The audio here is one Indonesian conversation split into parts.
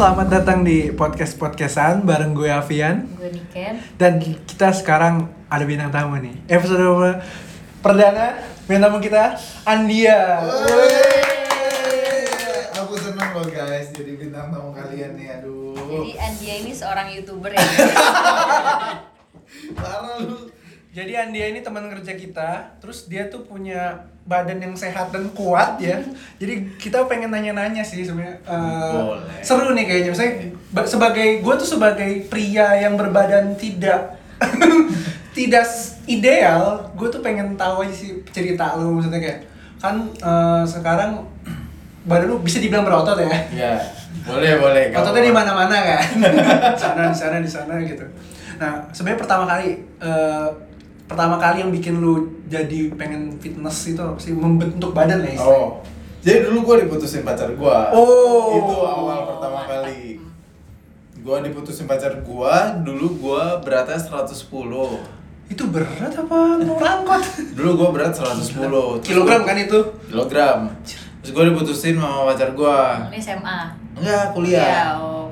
selamat datang di podcast podcastan bareng gue Avian Gue Niken. dan kita sekarang ada bintang tamu nih. Episode perdana bintang tamu kita Andia. Aku seneng loh guys jadi bintang tamu kalian nih aduh. Jadi Andia ini seorang youtuber ya. Parah lu. Jadi Andia ini teman kerja kita, terus dia tuh punya badan yang sehat dan kuat ya. Jadi kita pengen nanya-nanya sih sebenarnya. Boleh. seru nih kayaknya. Misalnya ba- sebagai gue tuh sebagai pria yang berbadan tidak tidak ideal, gue tuh pengen tahu aja sih cerita lu maksudnya kayak kan eh, sekarang badan lu bisa dibilang berotot ya. Ya boleh boleh. Ototnya di mana-mana kan. sana di sana di sana gitu. Nah, sebenarnya pertama kali eh, pertama kali yang bikin lu jadi pengen fitness itu apa sih membentuk badan ya istilahnya? Oh. Jadi dulu gue diputusin pacar gue. Oh. Itu awal pertama kali. Gue diputusin pacar gue. Dulu gue beratnya 110. Itu berat apa mau angkot? Dulu gue berat 110. Terus Kilogram gua- kan itu? Kilogram. Terus gue diputusin sama pacar gue. Ini SMA. Enggak kuliah. oh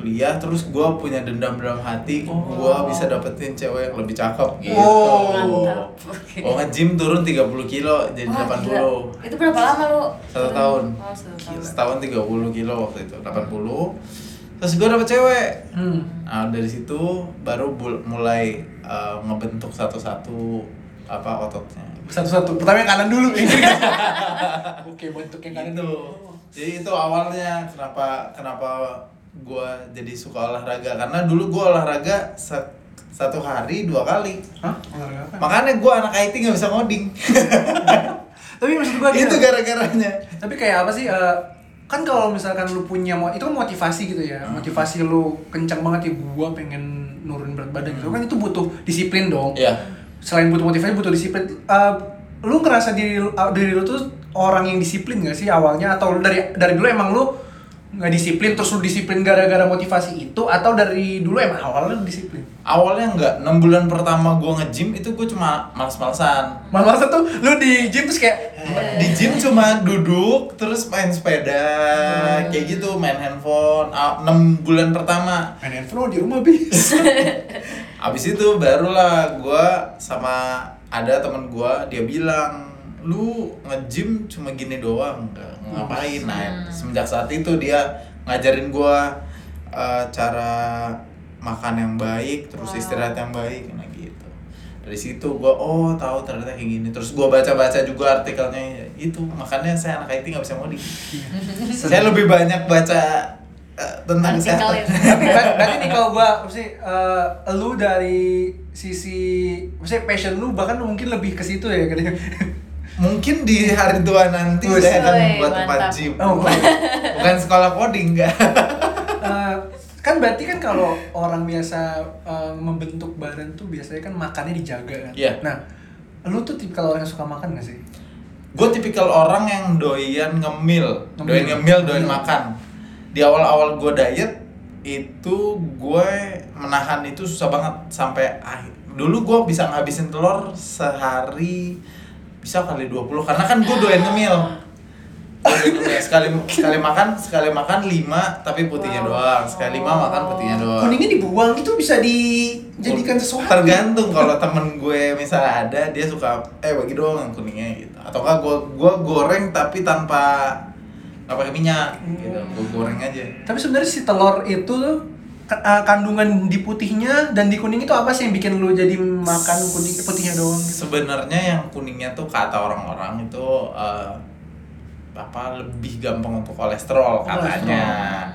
kuliah. terus gue punya dendam dalam hati Oh. gue bisa dapetin cewek yang lebih cakep gitu Oh. Mantap. Oke. oh nge-gym turun 30 kilo jadi Wah, 80 gila. Itu berapa lama lu? Satu tahun. Oh, satu tahun. setahun 30 kilo waktu itu 80 terus gue dapet cewek Hmm. nah dari situ baru mulai uh, ngebentuk satu-satu apa ototnya Satu-satu. Pertama yang kanan dulu. Oke, bentuk yang kanan dulu. jadi itu awalnya kenapa kenapa gua jadi suka olahraga karena dulu gua olahraga sa- satu hari dua kali Hah? Olahraga apa? makanya gua anak IT nggak bisa ngoding Tapi maksud gua itu gara-garanya Tapi kayak apa sih? eh, kan kalau misalkan lu punya itu kan motivasi gitu ya. Motivasi lu kencang banget ya gua pengen nurun berat badan gitu. Kan itu butuh disiplin dong. Iya. Selain butuh motivasi butuh disiplin. Eh, lu ngerasa diri lu- uh, diri lu tuh orang yang disiplin gak sih awalnya atau dari dari dulu emang lu nggak disiplin terus lu disiplin gara-gara motivasi itu atau dari dulu emang awalnya lu disiplin? awalnya nggak enam bulan pertama gua nge-gym itu gua cuma males-malesan Malah tuh lu di gym terus kayak di gym cuma duduk terus main sepeda Hmm. kayak gitu main handphone Ah, enam bulan pertama main handphone di rumah bis. Abis itu barulah gua sama ada temen gua dia bilang lu nge-gym cuma gini doang nggak ngapain. Nah Hmm. semenjak saat itu dia ngajarin gua eh, cara makan yang baik terus Wow. istirahat yang baik nah gitu. Dari situ gua oh tahu ternyata kayak gini. Terus gua baca-baca juga artikelnya itu makanya saya anak IT nggak bisa ngoding saya lebih banyak baca eh, tentang ber- berarti nih kalau gua mesti eh, lu dari sisi maksudnya passion lu bahkan mungkin lebih ke situ ya kan. Mungkin di hari tua nanti Wih, saya akan membuat tempat gym. Oh, Bukan sekolah coding enggak. Eh, kan berarti kan kalau orang biasa eh, membentuk badan tuh biasanya kan makannya dijaga kan. Iya. Nah, lu tuh tipikal orang yang suka makan gak sih? Gue tipikal orang yang doyan ngemil, Ngemil. doyan ngemil, doyan Ngemil. makan. Di awal-awal gue diet itu gue menahan itu susah banget sampai akhir. Dulu gue bisa ngabisin telur sehari bisa kali 20 karena kan gue doyan ngemil. Sekali sekali makan sekali makan 5 tapi putihnya Wow. doang. Sekali 5 makan putihnya doang. Kuningnya dibuang itu bisa dijadikan sesuatu. tergantung kalau temen gue misalnya ada dia suka eh bagi doang yang kuningnya gitu ataukah gue gue goreng tapi tanpa nggak pakai minyak gitu gue goreng aja Tapi sebenarnya si telur itu tuh kandungan di putihnya dan di kuning itu apa sih yang bikin lu jadi makan kuning putihnya doang gitu? sebenarnya yang kuningnya tuh kata orang-orang itu eh, apa lebih gampang untuk kolesterol katanya.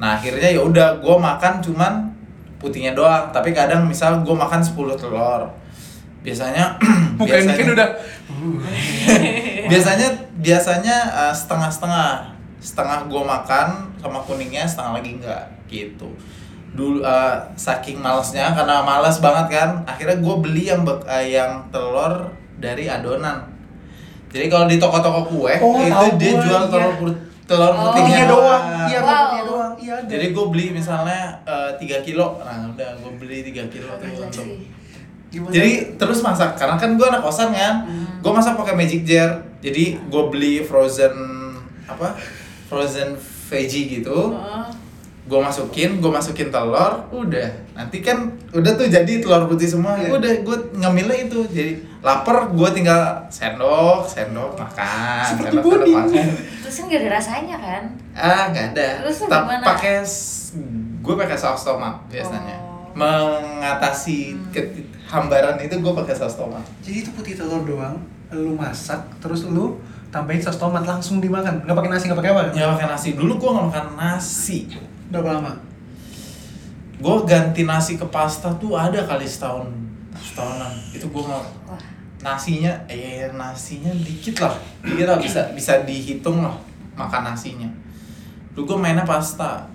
Nah akhirnya ya udah gue makan cuman putihnya doang. Tapi kadang misal gue makan 10 telur biasanya ini kan udah biasanya biasanya uh, setengah-setengah. Setengah gue makan sama kuningnya setengah lagi enggak gitu dulu uh, saking malesnya karena malas banget kan akhirnya gue beli yang bek- uh, yang telur dari adonan jadi kalau di toko-toko kue Oh, itu tahu dia jual iya. telur put- telur Oh. putihnya putihnya doang. Iya, Wow. putihnya doang. Iya, jadi gue beli misalnya uh, 3 kilo nah udah gue beli 3 kilo tuh untuk jadi terus masak karena kan gue anak kosan kan Hmm. gue masak pakai magic jar jadi gue beli frozen apa frozen veggie gitu Oh. Gue masukin gue masukin telur udah nanti kan udah tuh jadi telur putih semua Iya. udah gue ngemilnya itu jadi lapar gue tinggal sendok sendok makan Seperti sendok sendok puding. makan Terus kan gak ada rasanya kan? ah nggak ada Terus gimana? pakai gue pakai saus tomat biasanya Oh. mengatasi Hmm. ke- hambaran itu gue pakai saus tomat Jadi itu putih telur doang, lu masak, terus lu tambahin saus tomat langsung dimakan. Nggak pakai nasi, nggak pakai apa? ya makan nasi dulu gue nggak makan nasi Berapa lama? gue ganti nasi ke pasta tuh ada kali setahun setahunan. Itu gue mau nasinya eh nasinya dikit lah. Dikit lah bisa bisa dihitung lah makan nasinya. Dulu gue mainnya pasta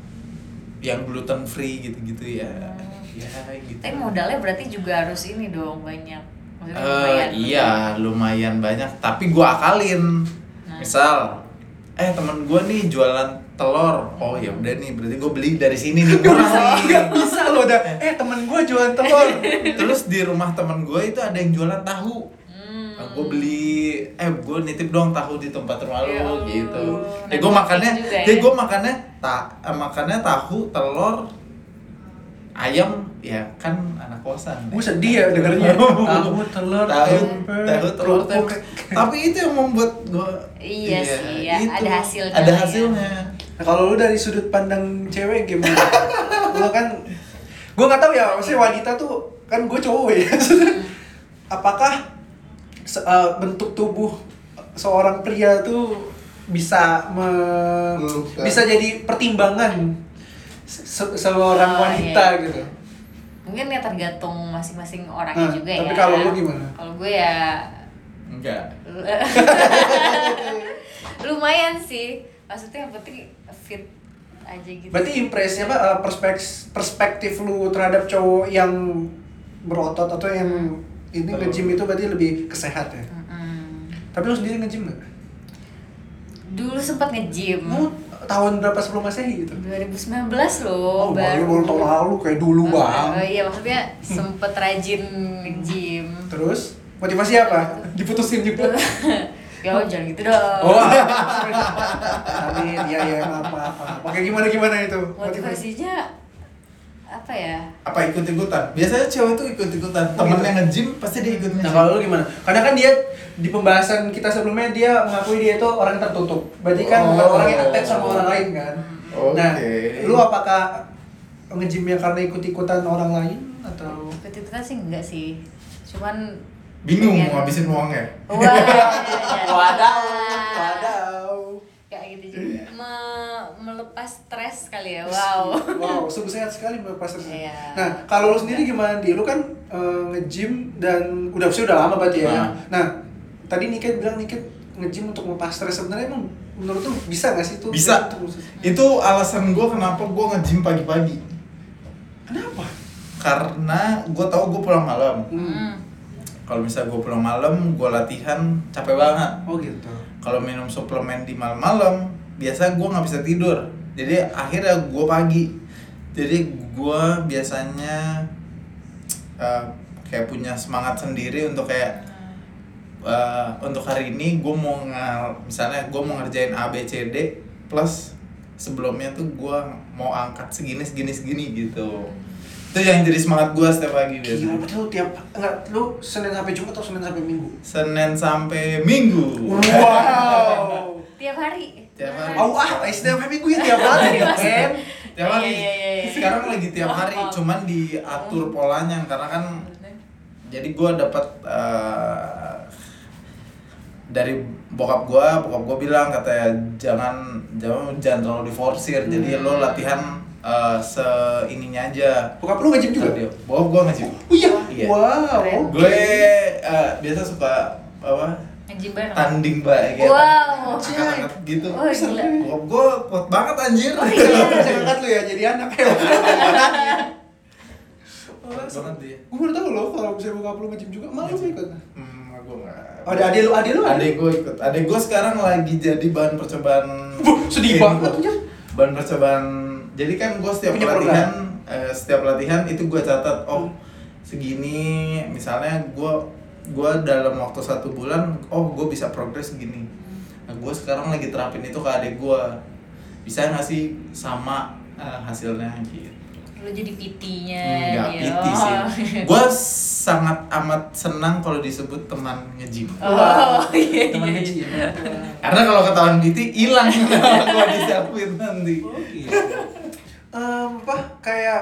yang gluten free gitu-gitu ya. Ya gitu. Tapi modalnya berarti juga harus ini dong banyak. Maksudnya Eh, lumayan. iya lumayan banyak. Tapi gue akalin. Nah. misal eh temen gue nih jualan telur oh ya udah nih berarti gue beli dari sini nih murah nih Nggak bisa lo udah. Eh temen gue jualan telur. terus di rumah temen gue itu ada yang jualan tahu Hmm. gue beli eh gue nitip dong tahu di tempat rumah Ya lu Allah. gitu Nah, ya gue makannya ya. ya gue makannya tak eh, makannya tahu telur ayam ya kan anak kosan Gue sedih ya dengernya. Tahu telur tahu tempe, tahu telur tempe tapi itu yang membuat gue Iya sih, ya, ada hasilnya ada ya. hasilnya Nah, kalau lu dari sudut pandang cewek gimana? lu kan gue nggak tahu ya, maksudnya wanita tuh kan gue cowok ya. Apakah se- eh, bentuk tubuh seorang pria tuh bisa me- Bukan. bisa jadi pertimbangan se- seorang Oh, wanita iya. gitu. Mungkin ya tergantung masing-masing orangnya Nah, juga tapi ya. kalau lu gimana? Kalau gue ya enggak lumayan sih. Maksudnya yang penting fit aja gitu. Berarti impresnya apa eh, perspektif perspektif lu terhadap cowok yang berotot atau yang ini Betul. nge-gym itu berarti lebih kesehat ya. Mm-mm. Tapi lu sendiri nge-gym nggak? Dulu sempat nge-gym. Mau tahun berapa sebelum masehi gitu? 2019 Oh, loh baru baru tahun lalu kayak dulu Oh, bang. oh iya maksudnya sempet rajin nge-gym. Terus motivasi apa? Diputusin juga. ya jangan gitu dong. Oh, amin. Iya ya maaf maaf. maaf. Oke gimana gimana itu? Motivasi. Motivasinya apa ya? apa ikut ikutan biasanya cewek itu ikut ikutan Oh, temennya nge-gym pasti dia ikut Nah kalau lu gimana? Karena kan dia di pembahasan kita sebelumnya dia mengakui dia itu orang yang tertutup. Berarti kan Oh. orang yang attach sama orang lain kan. Oke. Nah, lu apakah nge-gymnya karena ikut-ikutan orang lain atau? Ikut ikutan sih enggak sih. Cuman bingung pengen- mau habisin uangnya Wah, Wadaw, wadaw. Kayak gitu juga. Me- melepas stres kali ya. Wow. Wow, sungguh sehat sekali melepas stres. Iya. Nah, kalau lu sendiri gimana di? Lu kan eh, nge-gym dan udah sih udah lama berarti ya. Nah. Nah, tadi Niket bilang Niket nge-gym untuk melepas stres sebenarnya emang menurut lu bisa gak sih itu? bisa Untuk- itu alasan gue kenapa gue nge-gym pagi-pagi Kenapa? karena gue tahu gue pulang malam Hmm. Kalau misalnya gue pulang malam gue latihan capek banget. Oh gitu. kalau minum suplemen di malam-malam biasa gue nggak bisa tidur. Jadi akhirnya gue pagi. Jadi gue biasanya eh, kayak punya semangat sendiri untuk kayak eh, untuk hari ini gue mau ngal misalnya gue mau ngerjain A B C D plus sebelumnya tuh gue mau angkat segini segini segini gitu itu yang jadi semangat gue setiap pagi Gila, biasanya berarti lu tiap enggak lu Senin sampai Jumat atau Senin sampai Minggu? Senin sampai Minggu Wow. Tiap hari. Tiap hari. Oh, ah, Senin sampai Minggu ya tiap hari Ken. tiap hari Iya, iya, iya. sekarang lagi tiap hari Oh. cuman diatur polanya karena kan jadi gue dapat eh, dari bokap gue bokap gue bilang katanya jangan jangan jangan terlalu diforsir jadi lo latihan eh, seininya aja Bokap lu nge-gym juga? Cardio. bokap gue nge-gym Oh iya. Iya. Wow. Keren. gue eh, biasa suka apa Nge-gym bareng. tanding mbak kayak Wow. angkat-angkat gitu Oh, gila. bokap kuat banget anjir Oh, iya. Saya angkat lu ya jadi anak ya. kuat banget dia Gue baru tahu loh kalau misalnya bokap lu nge-gym juga, malu lu ikut. Hmm, gue nggak. Oh, ada adik lu, adik lu ada? Adik gue ikut. Adik gue sekarang lagi jadi bahan percobaan. Buh, sedih Iya, banget. Bahan percobaan. Jadi kan gue setiap Punya pelatihan, eh, setiap pelatihan itu gue catat. Oh, Hmm. segini. Misalnya gue gue dalam waktu satu bulan, oh gue bisa progres segini. Nah gue sekarang lagi terapin itu ke adik gue. Bisa nggak sih sama eh, hasilnya gitu Lu jadi PT-nya Enggak dia. PT sih. Gue sangat amat senang kalau disebut teman nge-gym. Oh, iya. teman iya. Karena kalau ketahuan PT hilang gue di selfie nanti. Oh, gitu. Em, apa kayak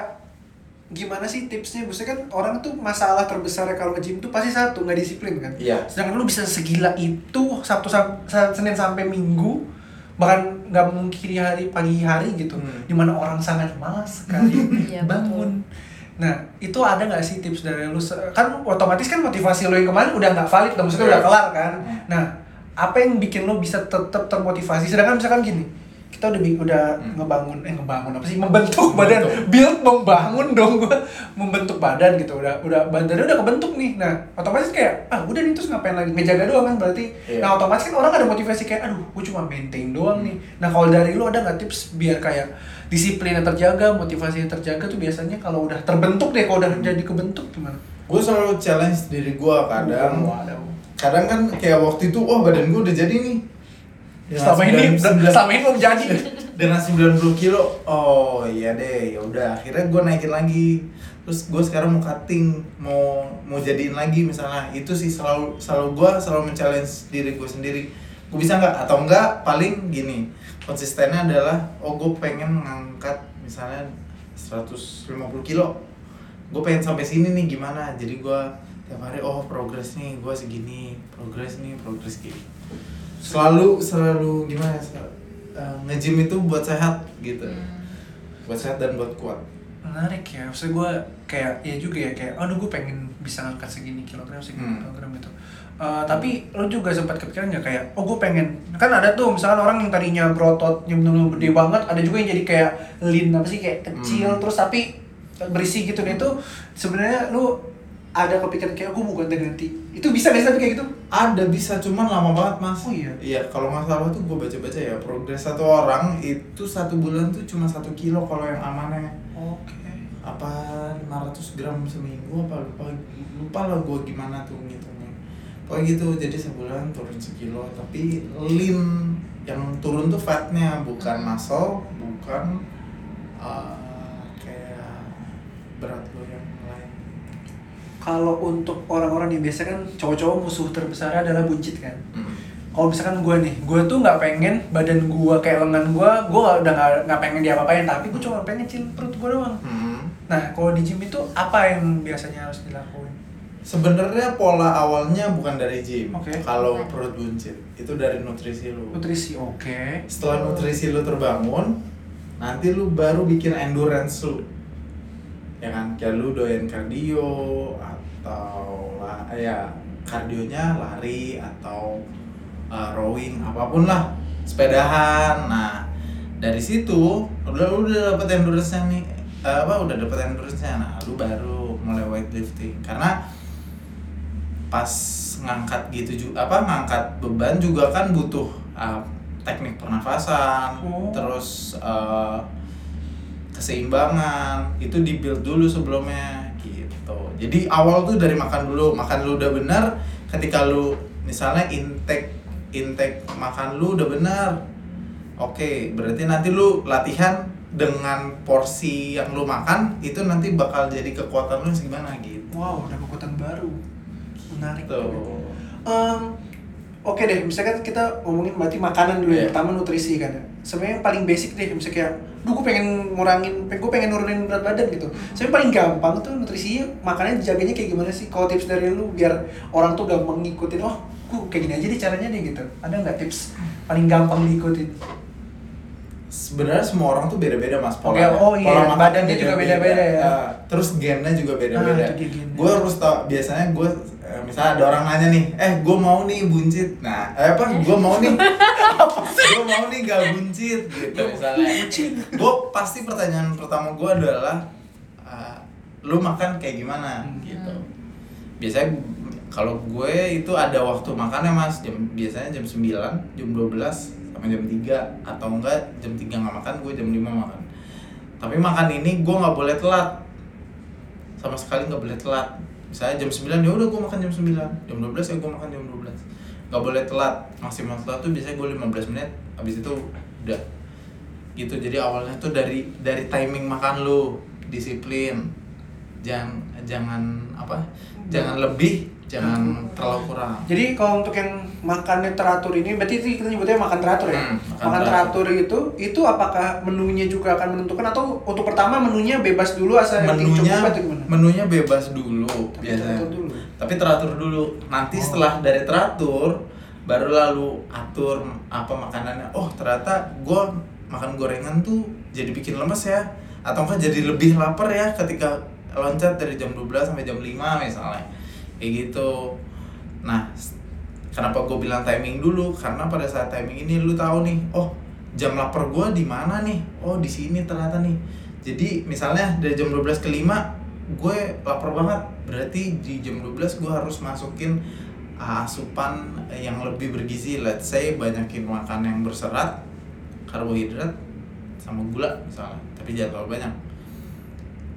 gimana sih tipsnya? Maksudnya kan orang tuh masalah terbesarnya kalau nge-gym tuh pasti satu nggak disiplin kan. Iya. Sedangkan lu bisa segila itu Sabtu sam- Sa- Senin sampai Minggu bahkan nggak mungkiri hari pagi hari gitu Hmm. di mana orang sangat malas sekali Iya, bangun nah itu ada nggak sih tips dari lu kan otomatis kan motivasi lu yang kemarin udah nggak valid dong maksudnya Iya. udah kelar kan nah apa yang bikin lo bisa tetap termotivasi sedangkan misalkan gini kita udah udah Hmm. ngebangun eh ngebangun apa sih membentuk badan Membentuk. build membangun dong gua membentuk badan gitu udah udah badannya udah kebentuk nih nah otomatis kayak ah udah nih terus ngapain lagi ngejaga doang kan berarti Iya. nah otomatis kan orang ada motivasi kayak aduh gua cuma maintain doang nih nah kalau dari lu ada nggak tips biar kayak disiplinnya terjaga motivasinya terjaga tuh biasanya kalau udah terbentuk deh kalau udah jadi kebentuk gimana Gue selalu challenge diri gue kadang. Waduh. Kadang kan kayak waktu itu, wah badan gue udah jadi nih. Dengan selama ini 9 selama ini belum jadi. Dengan 90 kilo oh iya deh ya udah. Akhirnya gue naikin lagi. Terus gue sekarang mau cutting mau mau jadiin lagi misalnya. Itu sih selalu selalu gue selalu men-challenge diri gue sendiri. Gue bisa nggak? Atau enggak paling gini konsistennya adalah oh gue pengen ngangkat misalnya 150 kilo. Gue pengen sampai sini nih gimana? Jadi gue tiap hari oh progres nih gue segini progres nih progres gitu selalu selalu gimana ya sel- eh, nge-gym itu buat sehat gitu Hmm. buat sehat dan buat kuat menarik ya maksudnya gue kayak ya juga ya kayak aduh gue pengen bisa ngangkat segini kilogram segini Hmm. kilogram gitu Eh, tapi lo juga sempat kepikiran nggak kayak oh gue pengen kan ada tuh misalkan orang yang tadinya berototnya bener-bener gede banget ada juga yang jadi kayak lean apa sih kayak kecil Hmm. terus tapi berisi gitu nah itu sebenarnya lu ada kepikiran kayak gue mau ganti ganti itu bisa nggak sih tapi kayak gitu? Ada bisa. Cuman lama banget mas. Oh iya? iya kalau nggak salah tuh gue baca baca ya. Progres satu orang itu satu bulan tuh cuma satu kilo kalau yang amannya. Oke. Apa 500 gram seminggu apa lupa. Lupa lah gue gimana tuh ngitungnya. Pokoknya gitu jadi sebulan turun sekilo. Tapi lean yang turun tuh fatnya bukan muscle bukan uh, kayak berat kalau untuk orang-orang yang biasa kan cowok-cowok musuh terbesar adalah buncit kan Hmm. kalau misalkan gue nih gue tuh nggak pengen badan gue kayak lengan gue gue udah nggak nggak pengen diapa-apain tapi gue cuma pengen kecil perut gue doang Hmm. nah kalau di gym itu apa yang biasanya harus dilakuin Sebenarnya pola awalnya bukan dari gym. Oke. Kalau perut buncit itu dari nutrisi lu. nutrisi oke Setelah nutrisi lu terbangun, nanti lu baru bikin endurance lu. Ya kan, kayak lu doyan kardio atau lah ya kardionya lari atau uh, rowing apa pun lah, sepedahan. Nah, dari situ udah udah dapet endurance-nya nih eh, apa udah dapet endurance-nya. Nah, lu baru mulai weightlifting karena pas ngangkat gitu juga apa ngangkat beban juga kan butuh uh, teknik pernafasan Oh. terus uh, keseimbangan itu di build dulu sebelumnya jadi awal tuh dari makan dulu makan lu udah benar ketika lu misalnya intake intake makan lu udah benar oke berarti nanti lu latihan dengan porsi yang lu makan itu nanti bakal jadi kekuatan lu segimana gitu. Wow ada kekuatan baru. Menarik tuh. Em, oke deh misalkan kita ngomongin berarti makanan dulu ya Iya. pertama nutrisi kan ya sebenarnya yang paling basic deh misalnya kayak duh gue pengen ngurangin gue pengen nurunin berat badan gitu sebenarnya paling gampang tuh nutrisinya makannya dijaganya kayak gimana sih kalau tips dari lu biar orang tuh gampang ngikutin oh gue kayak gini aja deh caranya deh gitu ada nggak tips paling gampang diikutin sebenarnya semua orang tuh beda-beda mas Oke, polanya. oh iya, Pola makannya badannya juga beda-beda ya. Terus gennya juga beda-beda. Ah, gue harus tau biasanya gue misalnya ada orang nanya nih, eh gue mau nih buncit. Nah, eh apa? Gue mau nih, gue mau nih gak buncit gitu misalnya. Gue pasti pertanyaan pertama gue adalah, eh, lu makan kayak gimana Hmm. gitu. Biasanya kalau gue itu ada waktu makannya mas, jam biasanya jam 9, jam 12 sampai jam 3 atau enggak jam 3 nggak makan gue jam 5 makan tapi makan ini gue nggak boleh telat sama sekali nggak boleh telat misalnya jam 9 ya udah gue makan jam 9 jam 12 ya gue makan jam 12 nggak boleh telat. Maksimal telat tuh biasanya gue 15 menit habis itu udah. Gitu. Jadi awalnya tuh dari dari timing makan lu disiplin. Jangan jangan apa? Jangan lebih jangan terlalu kurang. Jadi kalau untuk yang makannya teratur ini, berarti kita nyebutnya makan teratur ya? Hmm, makan, makan teratur. itu, itu apakah menunya juga akan menentukan? Atau untuk pertama menunya bebas dulu asal menunya cukup gimana? menunya bebas dulu Tapi biasanya. teratur dulu. tapi teratur dulu. Nanti Oh. setelah dari teratur baru lalu atur apa makanannya. Oh ternyata gue makan gorengan tuh jadi bikin lemes ya. Atau enggak jadi lebih lapar ya ketika loncat dari jam 12 sampai jam 5 misalnya kayak gitu. Nah kenapa gue bilang timing dulu? Karena pada saat timing ini lu tahu nih oh jam lapar gue di mana nih? Oh di sini ternyata nih. Jadi misalnya dari jam 12 ke 5 gue lapar banget. Berarti di jam 12 gue harus masukin asupan yang lebih bergizi. Let's say banyakin makan yang berserat karbohidrat sama gula misalnya. Tapi jangan terlalu banyak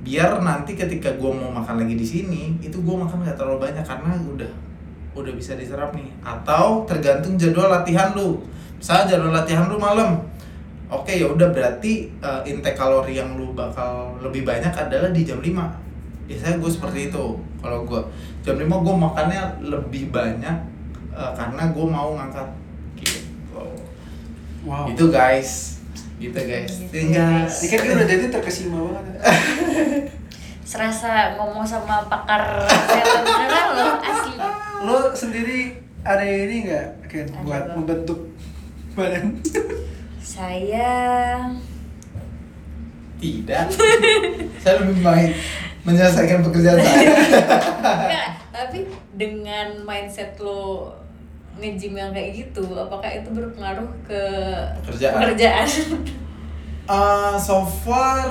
biar nanti ketika gue mau makan lagi di sini itu gue makan gak terlalu banyak karena udah udah bisa diserap nih. Atau tergantung jadwal latihan lu. Misalnya jadwal latihan lu malam. Oke ya udah berarti uh, intake kalori yang lu bakal lebih banyak adalah di jam 5 biasanya gue seperti itu kalau gue jam 5 gue makannya lebih banyak uh, karena gue mau ngangkat. Gitu. Wow. itu guys gitu guys Gitu, tinggal guys. Ini kan udah jadi terkesima banget. serasa ngomong sama pakar kesehatan beneran loh asli Lo sendiri ada ini nggak, Ken, Ada buat apa? membentuk badan? saya tidak saya lebih baik menyelesaikan pekerjaan saya Enggak, tapi dengan mindset lo nge-gym yang kayak gitu, apakah itu berpengaruh ke Pekerjaan. pekerjaan? Eh, so far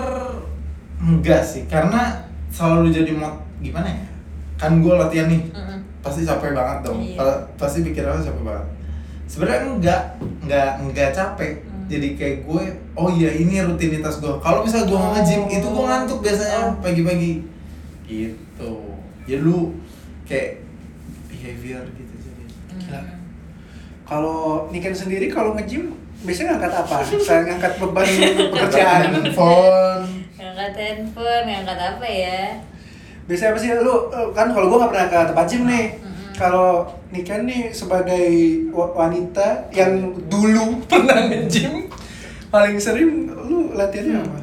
enggak sih karena selalu jadi mod gimana ya kan gue latihan nih Mm-mm. pasti capek banget dong Iya. Pasti pikirannya capek banget sebenarnya enggak enggak enggak capek Hmm. jadi kayak gue oh iya ini rutinitas gue kalau misalnya gue nggak nge-gym itu gue ngantuk biasanya Oh. pagi-pagi gitu ya lu kayak behavior gitu jadi Gila. Hmm. Kalau Niken sendiri kalau nge-gym biasanya ngangkat apa? Selain ngangkat beban pekerjaan. handphone ngangkat handphone, ngangkat apa ya? Biasanya apa sih lu lu- kan kalau gua nggak pernah ke tempat gym nih. Mm-mm. Kalau Niken nih sebagai wa- wanita yang dulu pernah nge-gym paling sering lu latihannya apa?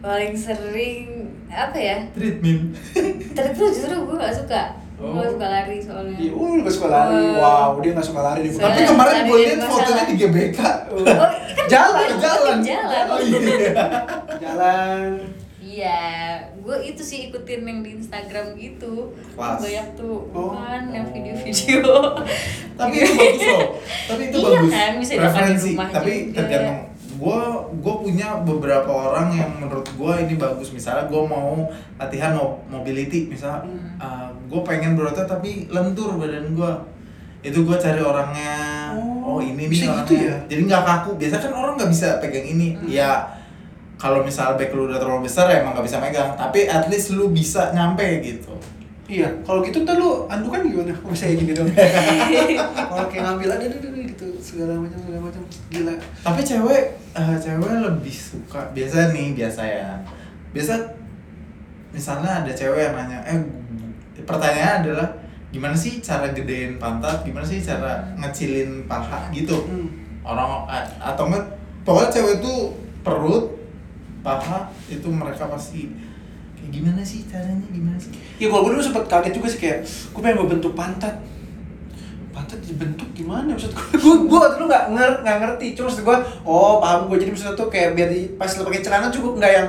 Paling sering apa ya? treatment Tapi justru gue gak suka. Gue Oh. suka lari soalnya. Iya, oh, lu gak suka lari. Oh. Wow, dia gak suka lari Soalnya- tapi kemarin gue lihat masalah. fotonya di GBK Oh, kan Jalan, gue jalan jalan. oh iya Jalan. Iya, gue itu sih ikutin yang di Instagram gitu. Kelas. Banyak tuh Oh. kan yang video-video. tapi itu bagus loh tapi itu Iya bagus kan, bisa di rumah tapi juga. tergantung gue gue punya beberapa orang yang menurut gue ini bagus. Misalnya gue mau latihan mo- mobility misalnya Hmm. gue pengen berotot tapi lentur badan gue itu gue cari orangnya Oh, oh, ini nih gitu orangnya. ya? jadi nggak kaku. Biasa kan orang nggak bisa pegang ini. Hmm. ya kalau misal back lu udah terlalu besar ya emang nggak bisa megang. Tapi at least lu bisa nyampe gitu Iya, kalau gitu ntar lu andukan gimana? Oh, bisa kayak gini dong. kalau kayak ngambil ada gitu segala macam segala macam gila. Tapi cewek, eh, cewek lebih suka biasa nih biasa ya. Biasa misalnya ada cewek yang nanya, eh pertanyaannya adalah gimana sih cara gedein pantat, gimana sih cara ngecilin paha gitu. Hmm. Orang a- atau enggak pokoknya cewek tuh perut, paha itu mereka pasti gimana sih caranya? Gimana sih? Ya kalau gue dulu sempet kaget juga sih kayak gue pengen membentuk pantat. Pantat dibentuk gimana? Maksud gue gue gue dulu nggak nger nggak ngerti. Cuma maksud gue oh paham gue jadi maksudnya tuh kayak biar di, pas lo pakai celana cukup nggak yang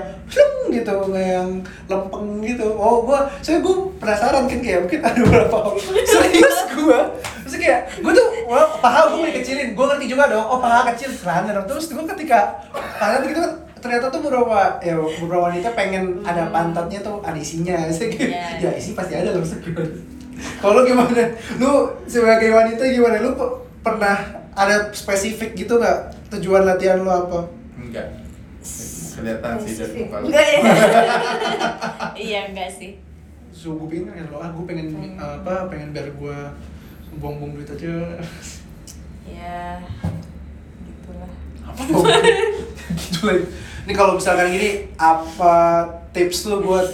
gitu nggak yang lempeng gitu. Oh gue saya gue penasaran kan kayak mungkin ada orang serius gue terus kayak gue tuh wah, paha gue mau dikecilin. Gue ngerti juga dong oh paha kecil celana dong. Terus gue ketika pantat gitu kan ternyata tuh beberapa ya beberapa wanita pengen ada pantatnya tuh ada isinya saya kayak Iya. ya isi pasti ada loh kalau lu gimana lu sebagai wanita gimana lu pe- pernah ada spesifik gitu nggak tujuan latihan lu apa Enggak. Kelihatan sih dari muka lu. Enggak ya? iya enggak sih. so gue pengen kan lo ah gue pengen Hmm. apa pengen biar gue buang-buang duit aja Ya, gitulah. Apa? Mulai- Ini kalau misalkan gini, apa tips lu buat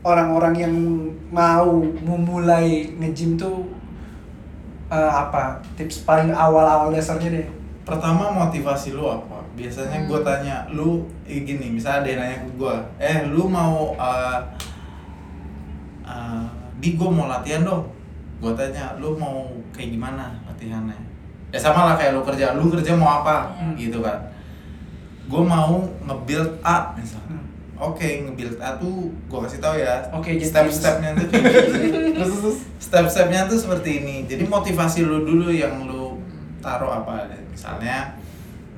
orang-orang yang mau memulai nge-gym tuh eh, apa? Tips paling awal-awal dasarnya deh. pertama motivasi lu apa biasanya gue tanya lu eh, gini misalnya ada yang nanya ke gue eh lu mau uh, uh, di gue mau latihan dong gue tanya lu mau kayak gimana latihannya ya sama lah kayak lu kerja lu kerja mau apa Hmm. gitu kan gue mau nge-build A misalnya. Hmm. oke nge-build A tuh gue kasih tahu ya Oke, jadi step-stepnya tuh kayak step-stepnya tuh seperti ini. Jadi motivasi lu dulu yang lu taruh apa? Misalnya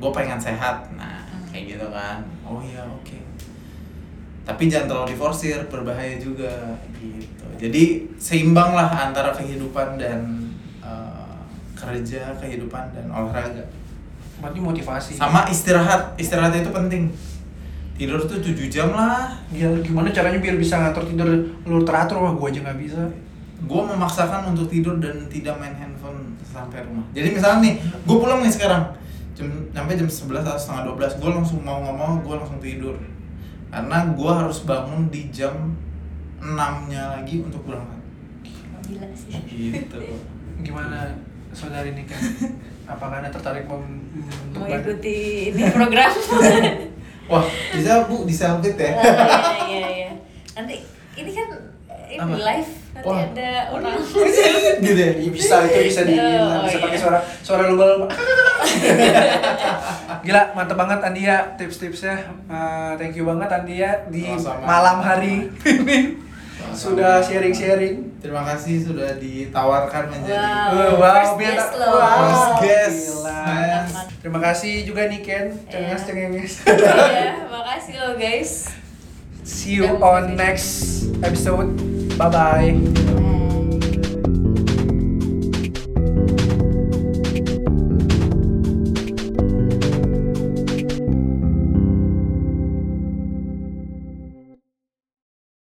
gue pengen sehat. Nah kayak gitu kan. Oh iya oke. Tapi jangan terlalu diforsir berbahaya juga gitu. Jadi seimbang lah antara kehidupan dan eh, kerja kehidupan dan olahraga Berarti motivasi. sama istirahat. Istirahat itu penting. Tidur tuh 7 jam lah. Gila, gimana caranya biar bisa ngatur tidur? Lu teratur wah gua aja nggak bisa. gue memaksakan untuk tidur dan tidak main handphone sampai rumah. Jadi misalnya nih gue pulang nih sekarang. Jam sampai jam 11 atau setengah 12 gue langsung mau ngomong gue langsung tidur. Karena gue harus bangun di jam 6 nya lagi untuk berangkat Gila sih. gitu. Gimana saudari ini kan? Apakah anda tertarik mem- ikuti ini program. wah bisa bu selfie ya Iya iya iya. Nanti ini kan ini Apa? live nanti Wah. ada orang. gitu ya Iya, bisa itu bisa di Oh, bisa pakai iya. suara suara lumba-lumba. Gila, mantep banget Andia tips-tipsnya. Eh, thank you banget Andia di malam hari ini sudah sharing-sharing. terima kasih sudah ditawarkan menjadi Wow. Uh, first biar- guest loh. wow, First guest, man. Terima kasih juga nih Ken, cengenges Iya. cengenges. Iya, makasih loh guys. See you on next episode. Bye bye.